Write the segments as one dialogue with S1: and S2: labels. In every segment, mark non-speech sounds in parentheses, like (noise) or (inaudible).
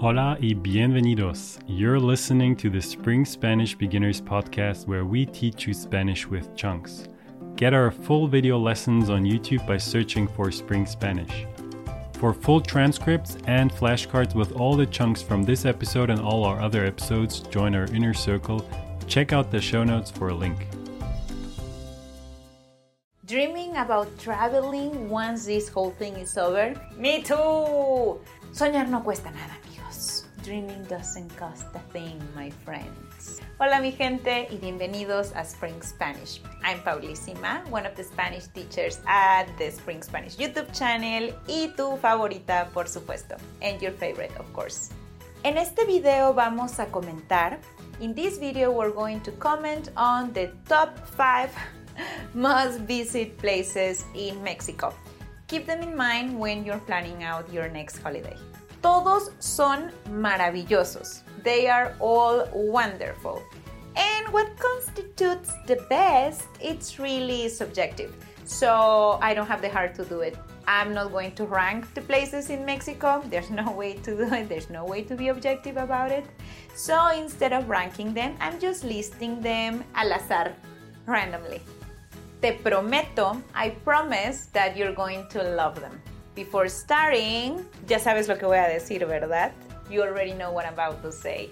S1: Hola y bienvenidos. You're listening to the Spring Spanish Beginners podcast where we teach you Spanish with chunks. Get our full video lessons on YouTube by searching for Spring Spanish. For full transcripts and flashcards with all the chunks from this episode and all our other episodes, join our inner circle. Check out the show notes for a link.
S2: Dreaming about traveling once this whole thing is over? Me too! Soñar no cuesta nada. Dreaming doesn't cost a thing, my friends. Hola, mi gente, y bienvenidos a Spring Spanish. I'm Paulísima, one of the Spanish teachers at the Spring Spanish YouTube channel y tu favorita, por supuesto, and your favorite, of course. En este video vamos a comentar. In this video, we're going to comment on the top 5 (laughs) must visit places in Mexico. Keep them in mind when you're planning out your next holiday. Todos son maravillosos. They are all wonderful. And what constitutes the best, it's really subjective. So I don't have the heart to do it. I'm not going to rank the places in Mexico. (laughs) There's no way to do it. There's no way to be objective about it. So instead of ranking them, I'm just listing them al azar, randomly. Te prometo, I promise that you're going to love them. Before starting, ya sabes lo que voy a decir, ¿verdad? You already know what I'm about to say.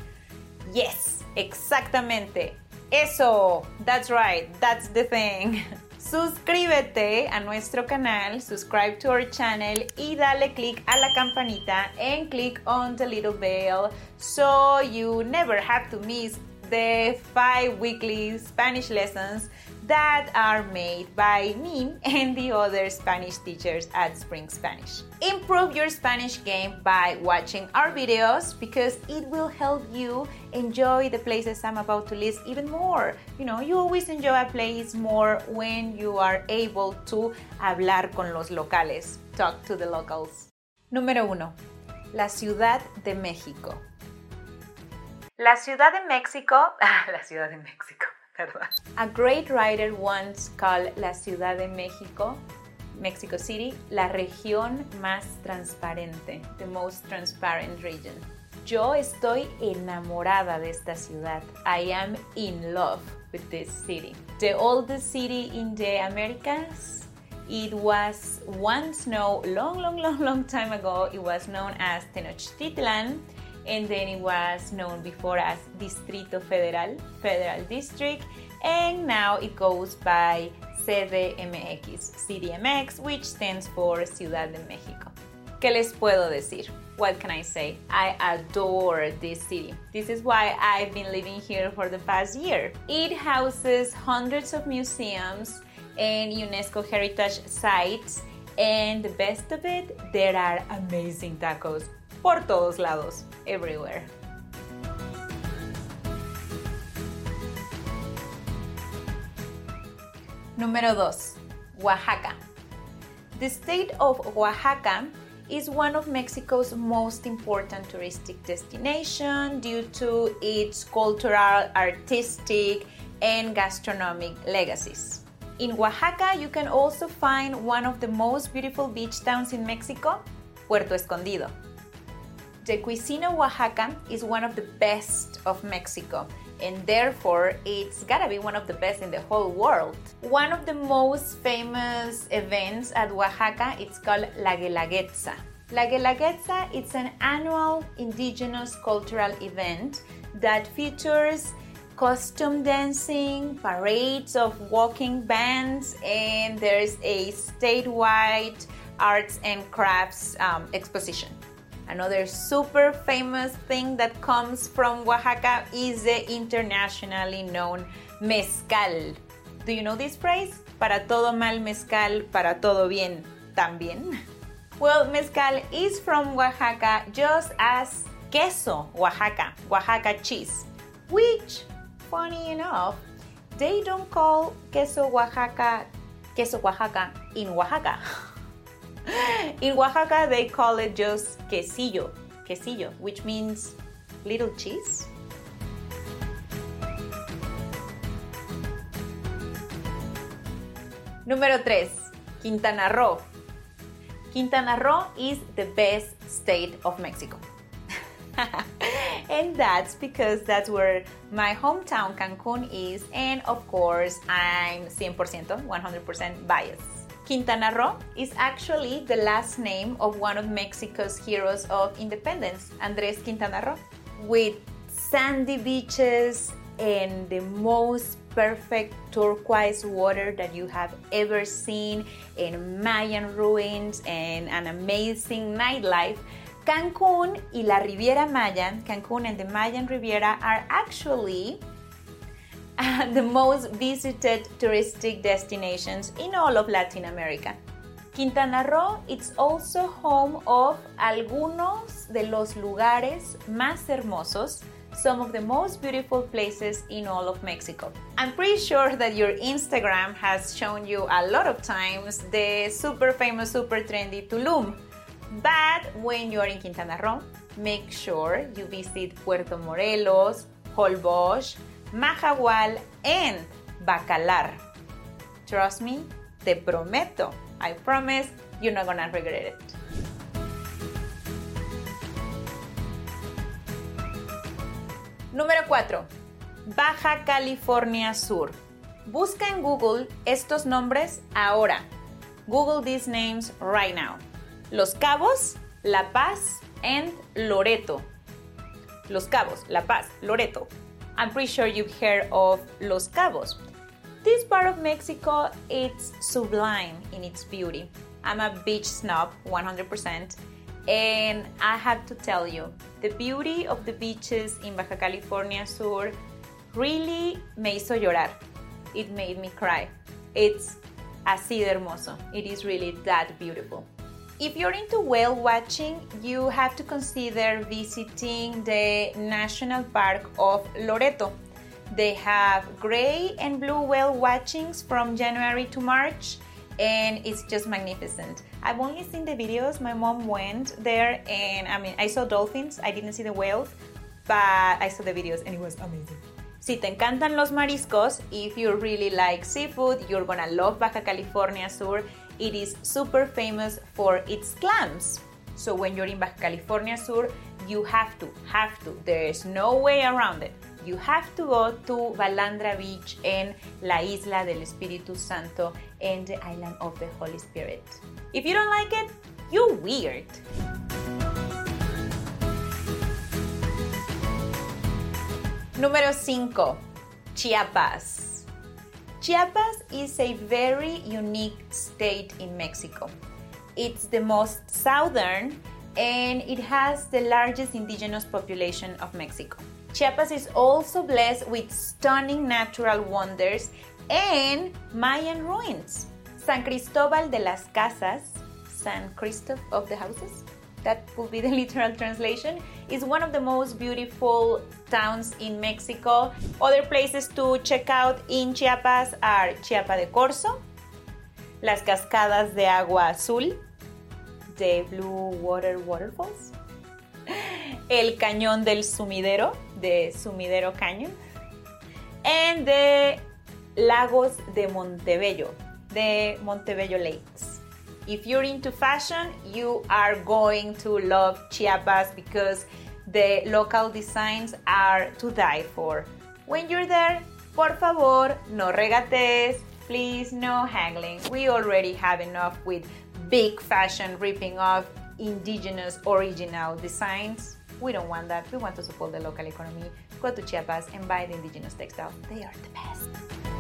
S2: Yes, exactamente. Eso, that's right, that's the thing. (laughs) Suscríbete a nuestro canal, subscribe to our channel y dale click a la campanita and click on the little bell so you never have to miss the five weekly Spanish lessons that are made by me and the other Spanish teachers at Spring Spanish. Improve your Spanish game by watching our videos because it will help you enjoy the places I'm about to list even more. You know, you always enjoy a place more when you are able to hablar con los locales, talk to the locals. Número 1. La Ciudad de México. La Ciudad de México, (laughs) la Ciudad de México, perdón. A great writer once called La Ciudad de México, Mexico City, la región más transparente, the most transparent region. Yo estoy enamorada de esta ciudad. I am in love with this city. The oldest city in the Americas. It was once known, long, long, long, long time ago, it was known as Tenochtitlan and then it was known before as Distrito Federal, Federal District, and now it goes by CDMX, CDMX, which stands for Ciudad de México. ¿Qué les puedo decir? What can I say? I adore this city. This is why I've been living here for the past year. It houses hundreds of museums and UNESCO heritage sites, and the best of it, there are amazing tacos por todos lados, everywhere. Número 2. Oaxaca. The state of Oaxaca is one of Mexico's most important touristic destinations due to its cultural, artistic, and gastronomic legacies. In Oaxaca, you can also find one of the most beautiful beach towns in Mexico, Puerto Escondido. The cuisine of Oaxaca is one of the best of Mexico, and therefore it's gotta be one of the best in the whole world. One of the most famous events at Oaxaca it's called La Guelaguetza. La Guelaguetza it's an annual indigenous cultural event that features costume dancing, parades of walking bands, and there's a statewide arts and crafts um, exposition. Another super famous thing that comes from Oaxaca is the internationally known mezcal. Do you know this phrase? Para todo mal mezcal, para todo bien también. (laughs) Well, mezcal is from Oaxaca just as queso Oaxaca, Oaxaca cheese, which, funny enough, they don't call queso Oaxaca queso Oaxaca in Oaxaca. (laughs) In Oaxaca, they call it just quesillo, quesillo, which means little cheese. Número 3. Quintana Roo. Quintana Roo is the best state of Mexico. (laughs) And that's because that's where my hometown Cancun is, and of course, I'm 100%, 100% biased. Quintana Roo is actually the last name of one of Mexico's heroes of independence, Andres Quintana Roo, with sandy beaches and the most perfect turquoise water that you have ever seen, and Mayan ruins, and an amazing nightlife. Cancun y la Riviera Maya, Cancun and the Mayan Riviera are actually (laughs) the most visited touristic destinations in all of Latin America. Quintana Roo is also home of algunos de los lugares más hermosos, some of the most beautiful places in all of Mexico. I'm pretty sure that your Instagram has shown you a lot of times the super famous, super trendy Tulum. But when you are in Quintana Roo, make sure you visit Puerto Morelos, Holbox, Majagual, and Bacalar. Trust me, te prometo, I promise you're not gonna regret it. Número 4. Baja California Sur. Busca en Google estos nombres ahora. Google these names right now. Los Cabos, La Paz, and Loreto. Los Cabos, La Paz, Loreto. I'm pretty sure you've heard of Los Cabos. This part of Mexico it's sublime in its beauty. I'm a beach snob 100% and I have to tell you, the beauty of the beaches in Baja California Sur really me hizo llorar. It made me cry. It's así de hermoso. It is really that beautiful. If you're into whale watching, you have to consider visiting the National Park of Loreto. They have gray and blue whale watchings from January to March, and it's just magnificent. I've only seen the videos. My mom went there, and I mean, I saw dolphins. I didn't see the whales, but I saw the videos, and it was amazing. Si te encantan los mariscos, if you really like seafood, you're gonna love Baja California Sur it is super famous for its clams. So when you're in Baja California Sur, you have to, have to, there is no way around it. You have to go to Balandra Beach and La Isla del Espíritu Santo and the island of the Holy Spirit. If you don't like it, you're weird. Número 5. Chiapas. Chiapas is a very unique state in Mexico. It's the most southern and it has the largest indigenous population of Mexico. Chiapas is also blessed with stunning natural wonders and Mayan ruins. San Cristobal de las Casas, San Christoph of the Houses, that would be the (laughs) literal translation, is one of the most beautiful towns in Mexico. Other places to check out in Chiapas are Chiapa de Corzo, las cascadas de agua azul, the Blue Water Waterfalls, (laughs) el cañón del sumidero, de Sumidero Canyon, and the lagos de Montebello, de Montebello Lakes. If you're into fashion, you are going to love Chiapas because the local designs are to die for. When you're there, por favor, no regates, please no haggling. We already have enough with big fashion ripping off indigenous original designs. We don't want that. We want to support the local economy. Go to Chiapas and buy the indigenous textiles. They are the best.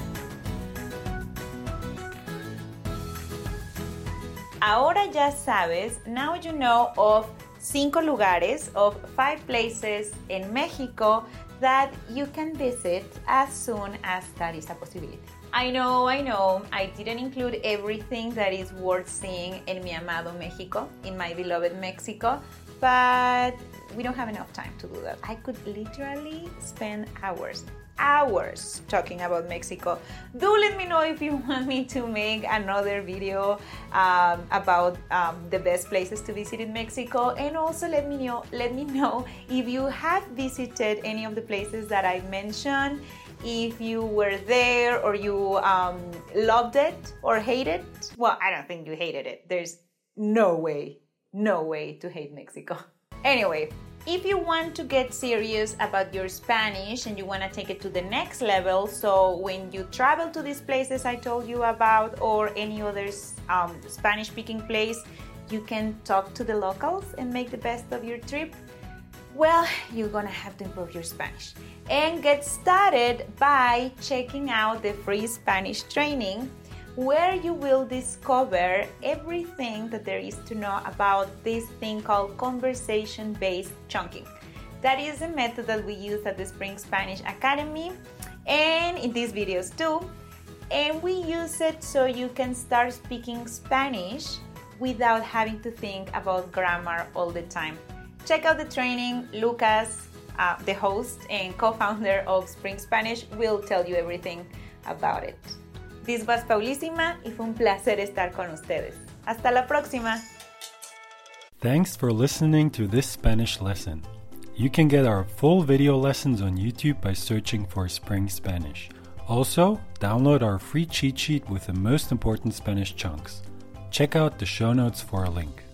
S2: Ahora ya sabes, now you know of cinco lugares, of five places in Mexico that you can visit as soon as that is a possibility. I know, I know, I didn't include everything that is worth seeing in mi amado Mexico, in my beloved Mexico, but we don't have enough time to do that. I could literally spend hours hours talking about Mexico. Do let me know if you (laughs) want me to make another video um, about um, the best places to visit in Mexico, and also let me know let me know if you have visited any of the places that I mentioned. If you were there or you um, loved it or hated it. Well, I don't think you hated it. There's no way, no way to hate Mexico. (laughs) Anyway, If you want to get serious about your Spanish and you want to take it to the next level, so when you travel to these places I told you about or any other um, Spanish speaking place, you can talk to the locals and make the best of your trip. Well, you're gonna have to improve your Spanish and get started by checking out the free Spanish training where you will discover everything that there is to know about this thing called conversation based chunking. That is a method that we use at the Spring Spanish Academy and in these videos too. And we use it so you can start speaking Spanish without having to think about grammar all the time. Check out the training. Lucas, uh, the host and co founder of Spring Spanish, will tell you everything about it. This was Paulísima y fue un placer estar con ustedes. Hasta la próxima.
S1: Thanks for listening to this Spanish lesson. You can get our full video lessons on YouTube by searching for Spring Spanish. Also, download our free cheat sheet with the most important Spanish chunks. Check out the show notes for a link.